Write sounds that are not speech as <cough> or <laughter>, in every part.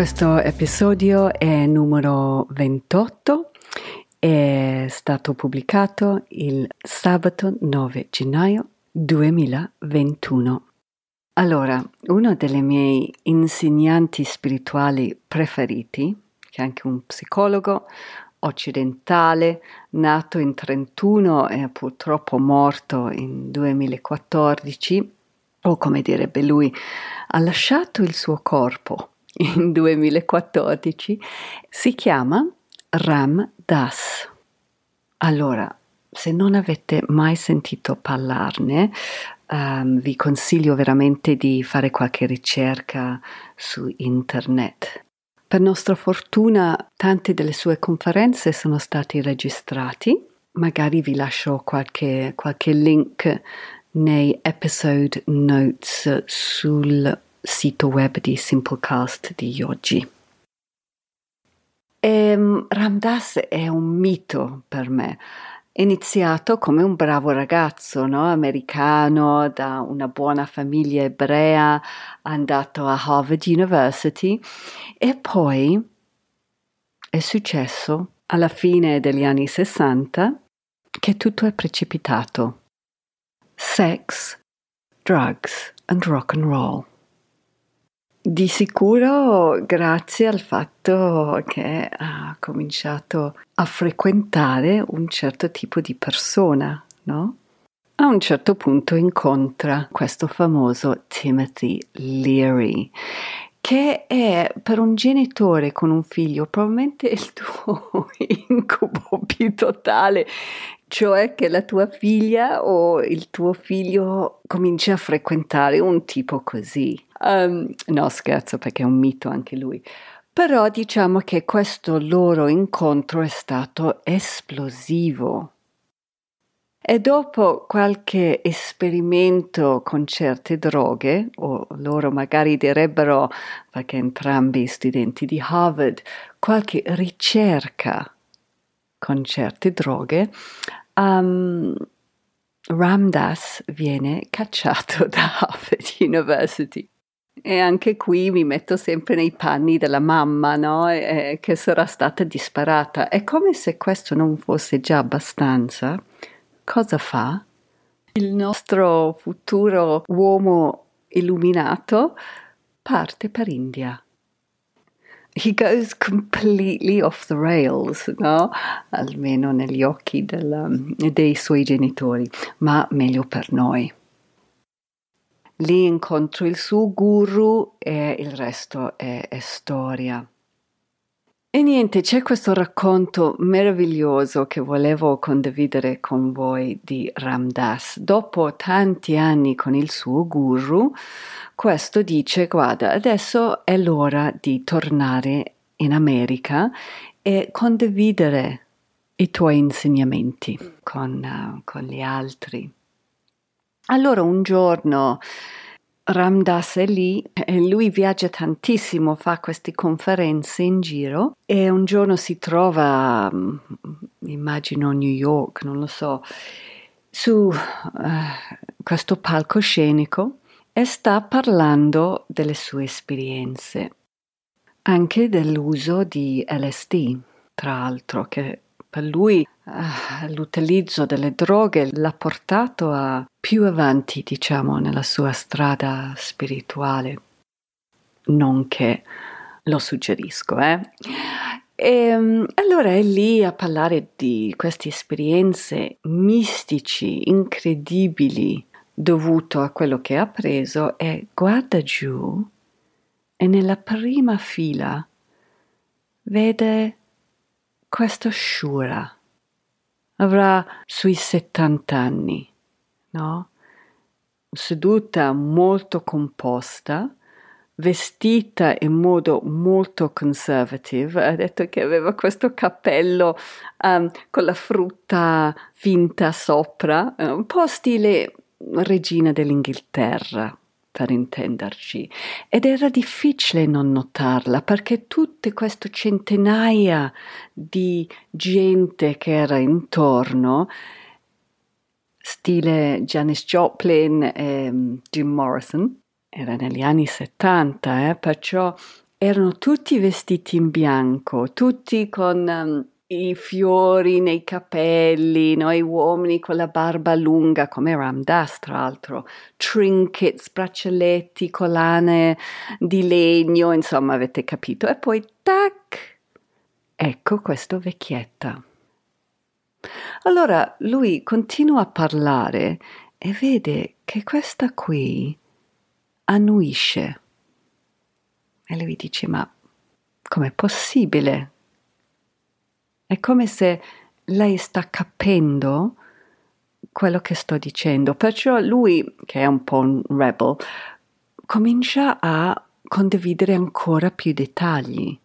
Questo episodio è numero 28, è stato pubblicato il sabato 9 gennaio 2021. Allora, uno dei miei insegnanti spirituali preferiti, che è anche un psicologo occidentale, nato in 31 e purtroppo morto in 2014, o come direbbe lui, ha lasciato il suo corpo in 2014, si chiama Ram Das. Allora, se non avete mai sentito parlarne, um, vi consiglio veramente di fare qualche ricerca su internet. Per nostra fortuna, tante delle sue conferenze sono state registrate. Magari vi lascio qualche, qualche link nei episode notes sul sito web di Simplecast di oggi. E, ehm, Ramdas è un mito per me. Iniziato come un bravo ragazzo no? americano da una buona famiglia ebrea, andato a Harvard University e poi è successo alla fine degli anni 60 che tutto è precipitato. Sex, drugs and rock and roll. Di sicuro grazie al fatto che ha cominciato a frequentare un certo tipo di persona, no? A un certo punto incontra questo famoso Timothy Leary, che è per un genitore con un figlio probabilmente il tuo <laughs> incubo più totale, cioè che la tua figlia o il tuo figlio cominci a frequentare un tipo così. Um, no, scherzo perché è un mito anche lui. Però diciamo che questo loro incontro è stato esplosivo. E dopo qualche esperimento con certe droghe, o loro magari direbbero, perché entrambi studenti di Harvard, qualche ricerca con certe droghe, um, Ramdas viene cacciato <laughs> da Harvard University. E anche qui mi metto sempre nei panni della mamma, no? Eh, che sarà stata disparata. È come se questo non fosse già abbastanza. Cosa fa? Il nostro futuro uomo illuminato parte per India. He goes completely off the rails, no? Almeno negli occhi della, dei suoi genitori, ma meglio per noi lì incontro il suo guru e il resto è, è storia. E niente, c'è questo racconto meraviglioso che volevo condividere con voi di Ramdas. Dopo tanti anni con il suo guru, questo dice, guarda, adesso è l'ora di tornare in America e condividere i tuoi insegnamenti con, uh, con gli altri. Allora un giorno Ramdas è lì e lui viaggia tantissimo, fa queste conferenze in giro e un giorno si trova, mm, immagino New York, non lo so, su uh, questo palcoscenico e sta parlando delle sue esperienze, anche dell'uso di LSD, tra l'altro, che per lui uh, l'utilizzo delle droghe l'ha portato a più avanti, diciamo, nella sua strada spirituale. Non che lo suggerisco, eh. E ehm, allora è lì a parlare di queste esperienze mistici, incredibili, dovuto a quello che ha preso e guarda giù e nella prima fila vede questo Shura avrà sui 70 anni, no? Seduta molto composta, vestita in modo molto conservative, ha detto che aveva questo cappello um, con la frutta finta sopra, un po' stile regina dell'Inghilterra per intenderci, ed era difficile non notarla perché tutte queste centinaia di gente che era intorno, stile Janis Joplin e mm, Jim Morrison, era negli anni 70, eh, perciò erano tutti vestiti in bianco, tutti con um, i fiori nei capelli, no? i uomini con la barba lunga come Ram Dass tra l'altro, trinkets, braccialetti, collane di legno, insomma avete capito. E poi tac, ecco questo vecchietta. Allora lui continua a parlare e vede che questa qui annuisce. E lui dice, ma com'è possibile? È come se lei sta capendo quello che sto dicendo. Perciò lui, che è un po' un rebel, comincia a condividere ancora più dettagli.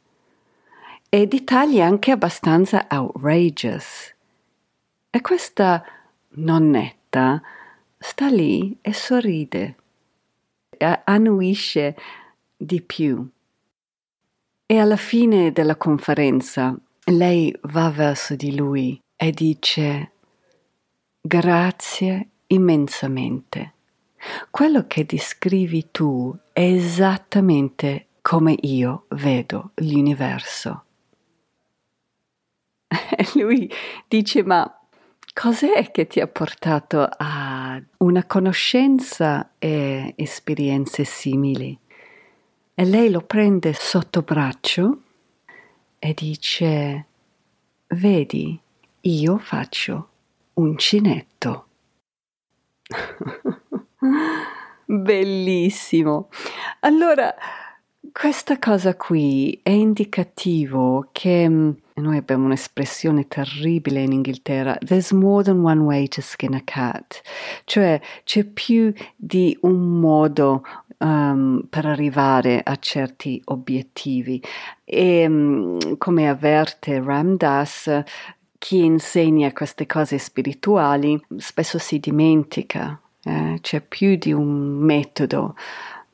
E dettagli anche abbastanza outrageous. E questa nonnetta sta lì e sorride, annuisce di più. E alla fine della conferenza lei va verso di lui e dice grazie immensamente. Quello che descrivi tu è esattamente come io vedo l'universo. <laughs> E lui dice ma cos'è che ti ha portato a una conoscenza e esperienze simili? E lei lo prende sotto braccio e dice, vedi, io faccio uncinetto. <laughs> Bellissimo. Allora, questa cosa qui è indicativo che mm, noi abbiamo un'espressione terribile in Inghilterra, there's more than one way to skin a cat, cioè c'è più di un modo um, per arrivare a certi obiettivi. E um, come avverte Ramdas, chi insegna queste cose spirituali spesso si dimentica, eh? c'è più di un metodo,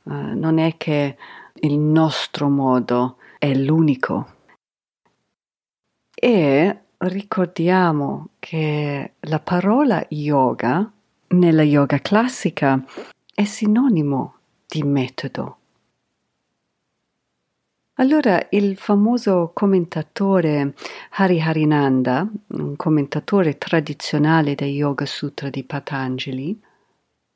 uh, non è che il nostro modo è l'unico. E ricordiamo che la parola yoga nella yoga classica è sinonimo di metodo. Allora il famoso commentatore Hari Harinanda, un commentatore tradizionale dei Yoga Sutra di Patanjali,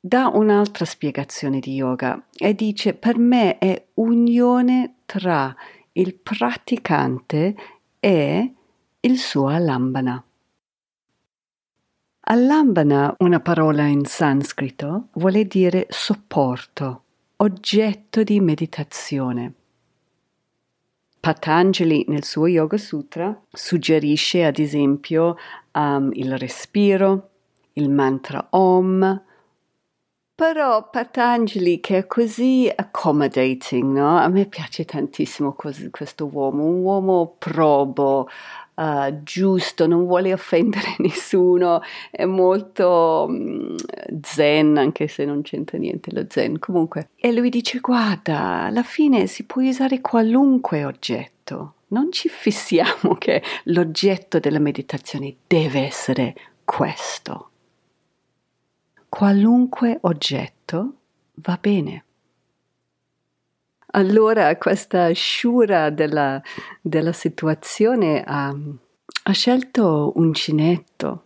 dà un'altra spiegazione di yoga e dice per me è unione tra il praticante e il suo alambana. Alambana, una parola in sanscrito, vuole dire supporto oggetto di meditazione. Patanjali nel suo Yoga Sutra suggerisce ad esempio um, il respiro, il mantra Om, però Patanjali che è così accommodating, no? A me piace tantissimo questo uomo, un uomo probo, uh, giusto, non vuole offendere <laughs> nessuno, è molto um, zen, anche se non c'entra niente lo zen. Comunque, e lui dice: Guarda, alla fine si può usare qualunque oggetto. Non ci fissiamo che l'oggetto della meditazione deve essere questo. Qualunque oggetto va bene. Allora questa sciura della, della situazione ha, ha scelto uncinetto.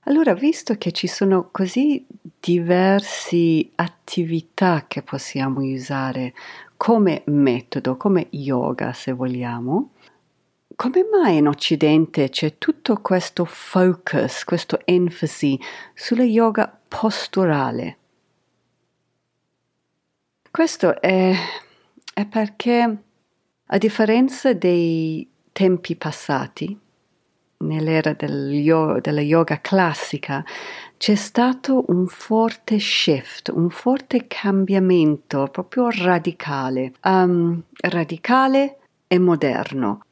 Allora, visto che ci sono così diverse attività che possiamo usare come metodo, come yoga se vogliamo, come mai in Occidente c'è tutto questo focus, questo enfasi sulla yoga posturale? Questo è, è perché, a differenza dei tempi passati, nell'era del, della yoga classica, c'è stato un forte shift, un forte cambiamento proprio radicale, um, radicale e moderno,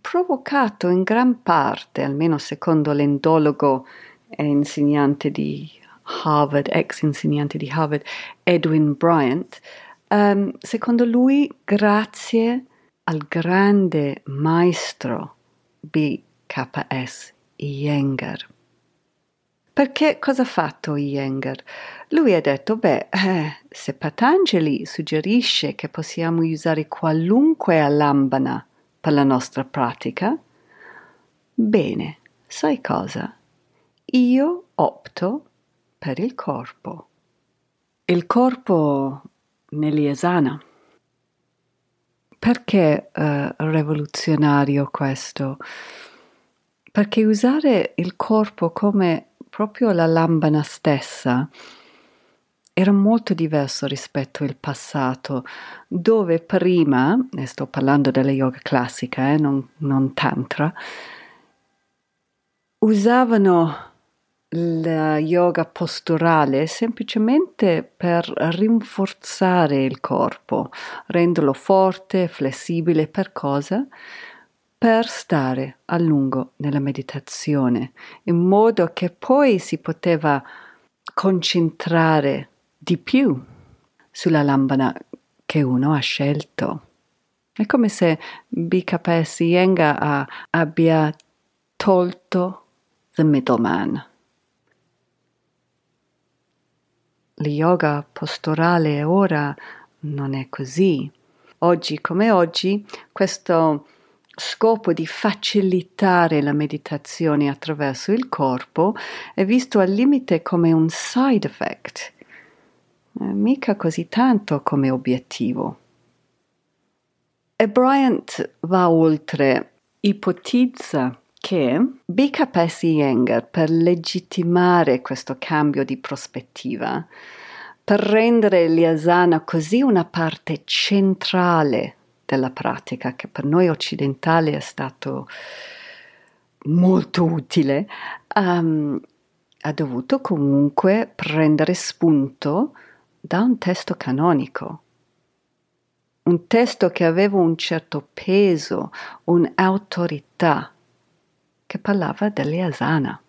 provocato in gran parte, almeno secondo l'endologo e insegnante di Harvard, ex insegnante di Harvard, Edwin Bryant, um, secondo lui grazie al grande maestro BKS Iyengar. Perché cosa ha fatto Iyengar? Lui ha detto, beh, eh, se Patanjali suggerisce che possiamo usare qualunque alambana per la nostra pratica, bene, sai cosa? Io opto per il corpo. Il corpo nell'Iesana. Perché uh, rivoluzionario questo? Perché usare il corpo come proprio la lambana stessa era molto diverso rispetto al passato, dove prima, e sto parlando della yoga classica, eh, non, non tantra, usavano la yoga posturale semplicemente per rinforzare il corpo, renderlo forte, flessibile, per cosa? Per stare a lungo nella meditazione, in modo che poi si poteva concentrare di più sulla lambana che uno ha scelto. È come se BKS Yenga abbia tolto the middleman lo yoga posturale ora non è così. Oggi come oggi questo scopo di facilitare la meditazione attraverso il corpo è visto al limite come un side effect, eh, mica così tanto come obiettivo. E Bryant va oltre, ipotizza che BKS Iyengar, per legittimare questo cambio di prospettiva, per rendere l'asana così una parte centrale della pratica, che per noi occidentali è stato molto utile, um, ha dovuto comunque prendere spunto da un testo canonico, un testo che aveva un certo peso, un'autorità che parlava dell'asana.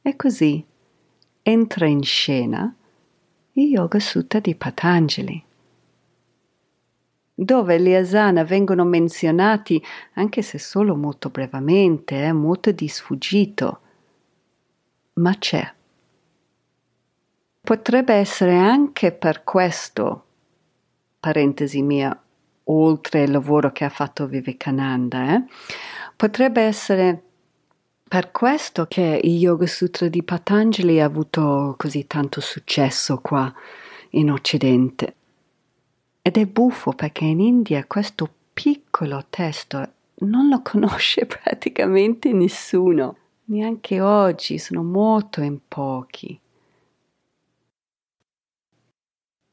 E così entra in scena il Yoga Sutta di Patanjali, dove le asana vengono menzionati, anche se solo molto brevemente, eh, molto di sfuggito, ma c'è. Potrebbe essere anche per questo, parentesi mia, oltre il lavoro che ha fatto Vivekananda, eh, Potrebbe essere per questo che il Yoga Sutra di Patanjali ha avuto così tanto successo qua in Occidente. Ed è buffo perché in India questo piccolo testo non lo <laughs> conosce praticamente nessuno. Neanche oggi sono molto in pochi.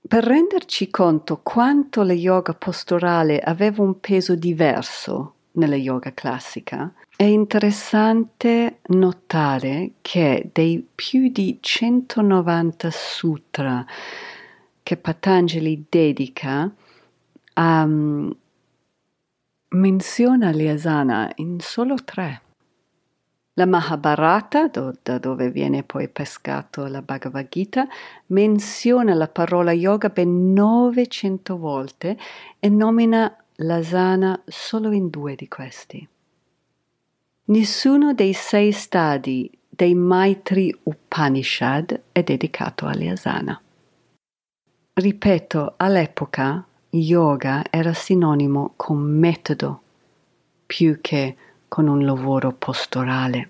Per renderci conto quanto la yoga posturale aveva un peso diverso nella yoga classica, è interessante notare che dei più di 190 sutra che Patanjali dedica um, menziona l'asana in solo tre. La Mahabharata, do, da dove viene poi pescato la Bhagavad Gita, menziona la parola yoga ben 900 volte e nomina l'asana solo in due di questi. Nessuno dei sei stadi dei Maitri Upanishad è dedicato all'asana. Ripeto, all'epoca yoga era sinonimo con metodo più che con un lavoro posturale.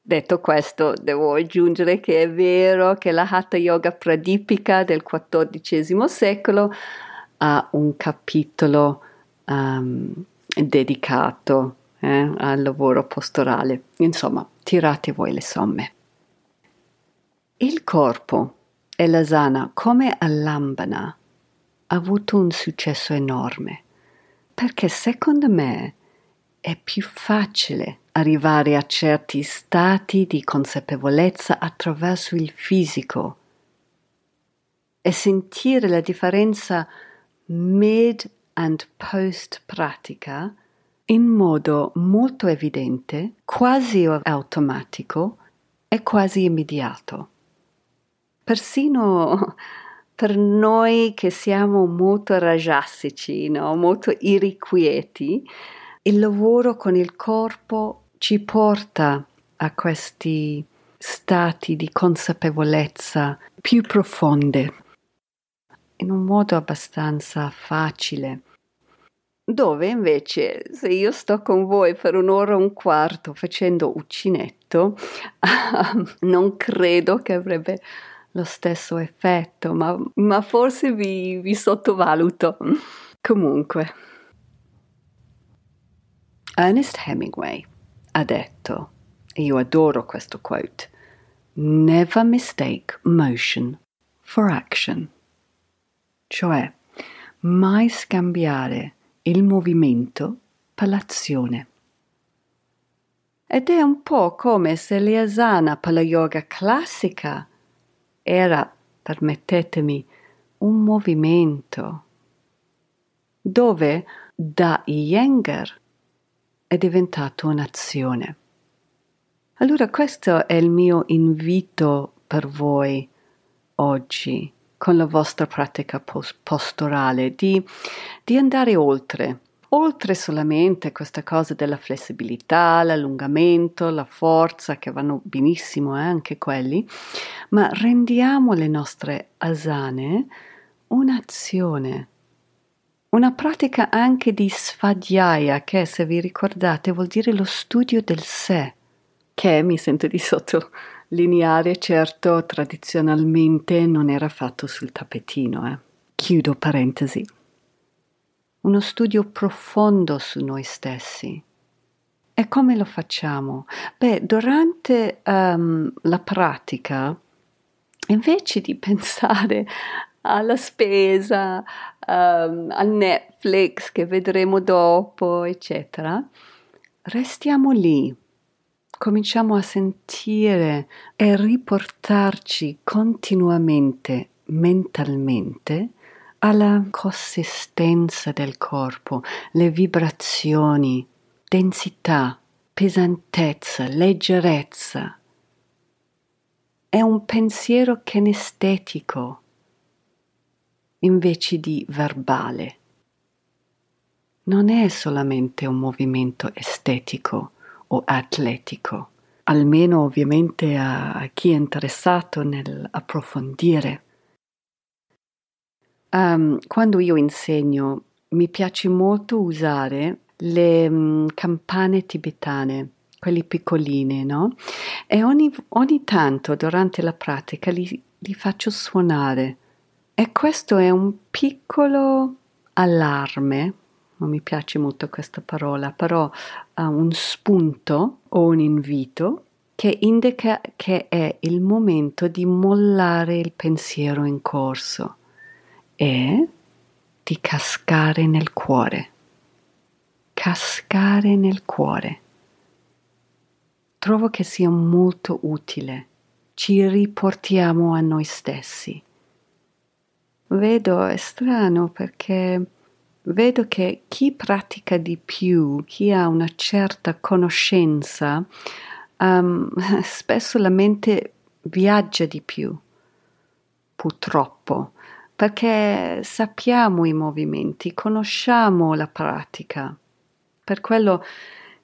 Detto questo, devo aggiungere che è vero che la Hatha Yoga Pradipika del XIV secolo ha un capitolo um, dedicato eh, al lavoro posturale. Insomma, tirate voi le somme. Il corpo e l'asana come all'ambana ha avuto un successo enorme perché secondo me è più facile arrivare a certi stati di consapevolezza attraverso il fisico e sentire la differenza mid and post pratica in modo molto evidente, quasi automatico e quasi immediato. Persino <laughs> per noi che siamo molto rajasici, no? molto irrequieti, il lavoro con il corpo ci porta a questi stati di consapevolezza più profonde in un modo abbastanza facile. Dove invece se io sto con voi per un'ora e un quarto facendo uccinetto, <laughs> non credo che avrebbe lo stesso effetto, ma, ma forse vi, vi sottovaluto. Comunque. Ernest Hemingway ha detto, e io adoro questo quote, Never mistake motion for action. Cioè, mai scambiare il movimento per l'azione. Ed è un po' come se l'asana per la yoga classica era, permettetemi, un movimento, dove da Iyengar è diventato un'azione. Allora questo è il mio invito per voi oggi con la vostra pratica posturale, di, di andare oltre, oltre solamente questa cosa della flessibilità, l'allungamento, la forza, che vanno benissimo eh, anche quelli, ma rendiamo le nostre asane un'azione una pratica anche di svadhyaya, che se vi ricordate vuol dire lo studio del sé, che mi sento di sottolineare, certo tradizionalmente non era fatto sul tappetino. Eh. Chiudo parentesi. Uno studio profondo su noi stessi. E come lo facciamo? Beh, durante um, la pratica, invece di <laughs> pensare alla spesa, um, al Netflix che vedremo dopo, eccetera, restiamo lì, cominciamo a sentire e riportarci continuamente mentalmente alla consistenza del corpo, le vibrazioni, densità, pesantezza, leggerezza. È un pensiero kinestetico invece di verbale. Non è solamente un movimento estetico o atletico, almeno ovviamente a, chi è interessato nell'approfondire. Um, quando io insegno mi piace molto usare le um, campane tibetane, quelle piccoline, no? E ogni, ogni tanto durante la pratica li, li faccio suonare e questo è un piccolo allarme, non mi piace molto questa parola, però uh, un spunto o un invito che indica che è il momento di mollare il pensiero in corso e di cascare nel cuore. Cascare nel cuore. Trovo che sia molto utile. Ci riportiamo a noi stessi vedo è strano perché vedo che chi pratica di più, chi ha una certa conoscenza, um, <laughs> spesso la mente viaggia di più, purtroppo, perché sappiamo i movimenti, conosciamo la pratica. Per quello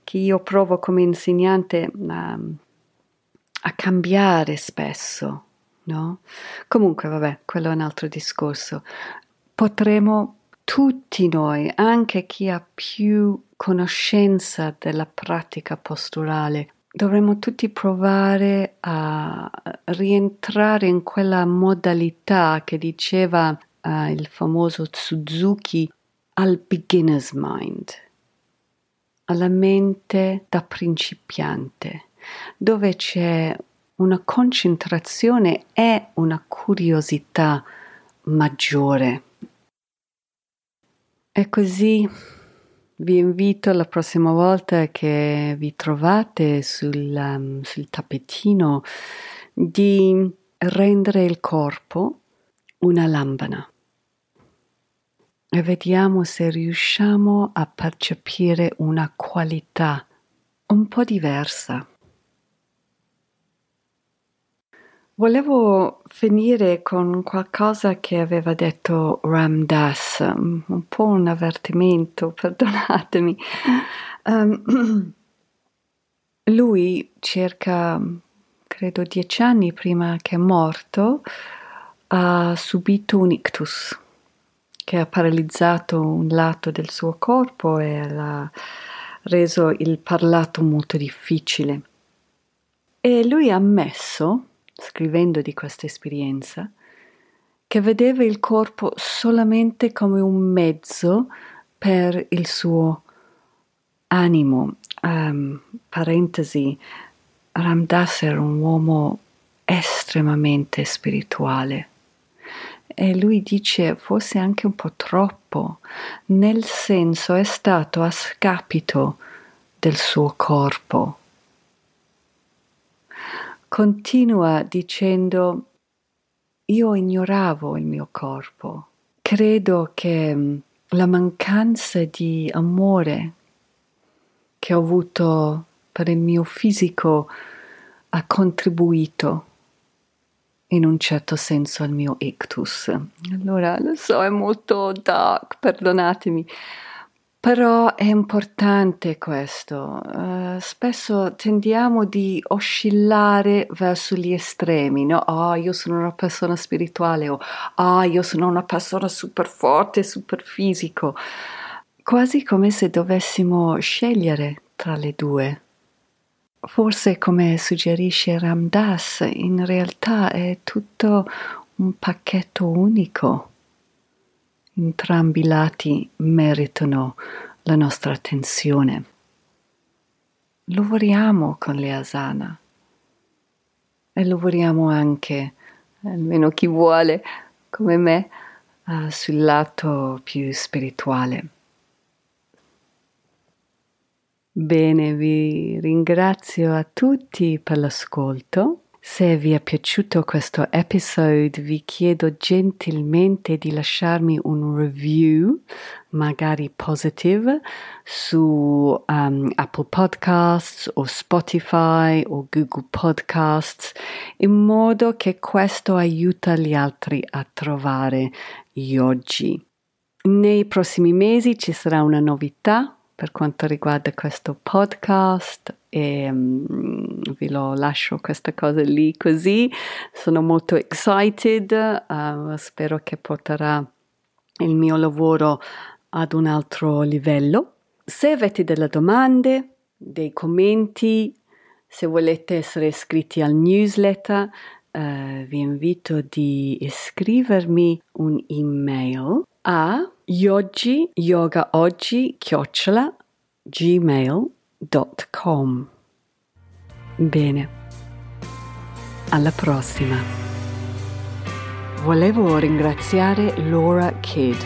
che io provo come insegnante um, a cambiare spesso no? Comunque, vabbè, quello è un altro discorso. Potremo tutti noi, anche chi ha più conoscenza della pratica posturale, dovremmo tutti provare a rientrare in quella modalità che diceva uh, il famoso Suzuki al beginner's mind, alla mente da principiante, dove c'è una concentrazione e una curiosità maggiore. E così vi invito la prossima volta che vi trovate sul, um, sul tappetino di rendere il corpo una lampada e vediamo se riusciamo a percepire una qualità un po' diversa. Volevo finire con qualcosa che aveva detto Ram Das, un po' un avvertimento, <laughs> perdonatemi. Um, <clears throat> lui circa, credo dieci anni prima che è morto, ha subito un ictus che ha paralizzato un lato del suo corpo e l'ha reso il parlato molto difficile. E lui ha ammesso, scrivendo di questa esperienza, che vedeva il corpo solamente come un mezzo per il suo animo. Um, parentesi, Ramdas era un uomo estremamente spirituale e lui dice forse anche un po' troppo, nel senso è stato a scapito del suo corpo. Continua dicendo io ignoravo il mio corpo, credo che mm, la mancanza di amore che ho avuto per il mio fisico ha contribuito in un certo senso al mio ictus. Allora, lo so, è molto dark, perdonatemi, però è importante questo. Uh, spesso tendiamo di oscillare verso gli estremi, no? Ah, oh, io sono una persona spirituale o ah, oh, io sono una persona super forte, super fisico. Quasi come se dovessimo scegliere tra le due. Forse come suggerisce Ramdas, in realtà è tutto un pacchetto unico. Entrambi i lati meritano la nostra attenzione. Lavoriamo con le asana e lavoriamo anche, almeno chi vuole, come me, uh, sul lato più spirituale. Bene, vi ringrazio a tutti per l'ascolto. Se vi è piaciuto questo episodio, vi chiedo gentilmente di lasciarmi un review, magari positive, su um, Apple Podcasts o Spotify o Google Podcasts, in modo che questo aiuta gli altri a trovare Yogi. Nei prossimi mesi ci sarà una novità per quanto riguarda questo podcast e um, vi lo lascio questa cosa lì così. Sono molto excited, uh, spero che porterà il mio lavoro ad un altro livello. Se avete delle domande, dei commenti, se volete essere iscritti al newsletter, uh, vi invito di iscrivermi un'email a yogi yoga oggi chiocciola gmail.com Bene, alla prossima. Volevo ringraziare Laura Kidd,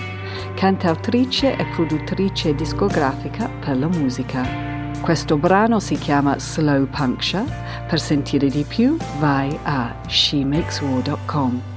cantautrice e produttrice discografica per la musica. Questo brano si chiama Slow Puncture. Per sentire di più vai a shemakeswar.com.